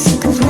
Música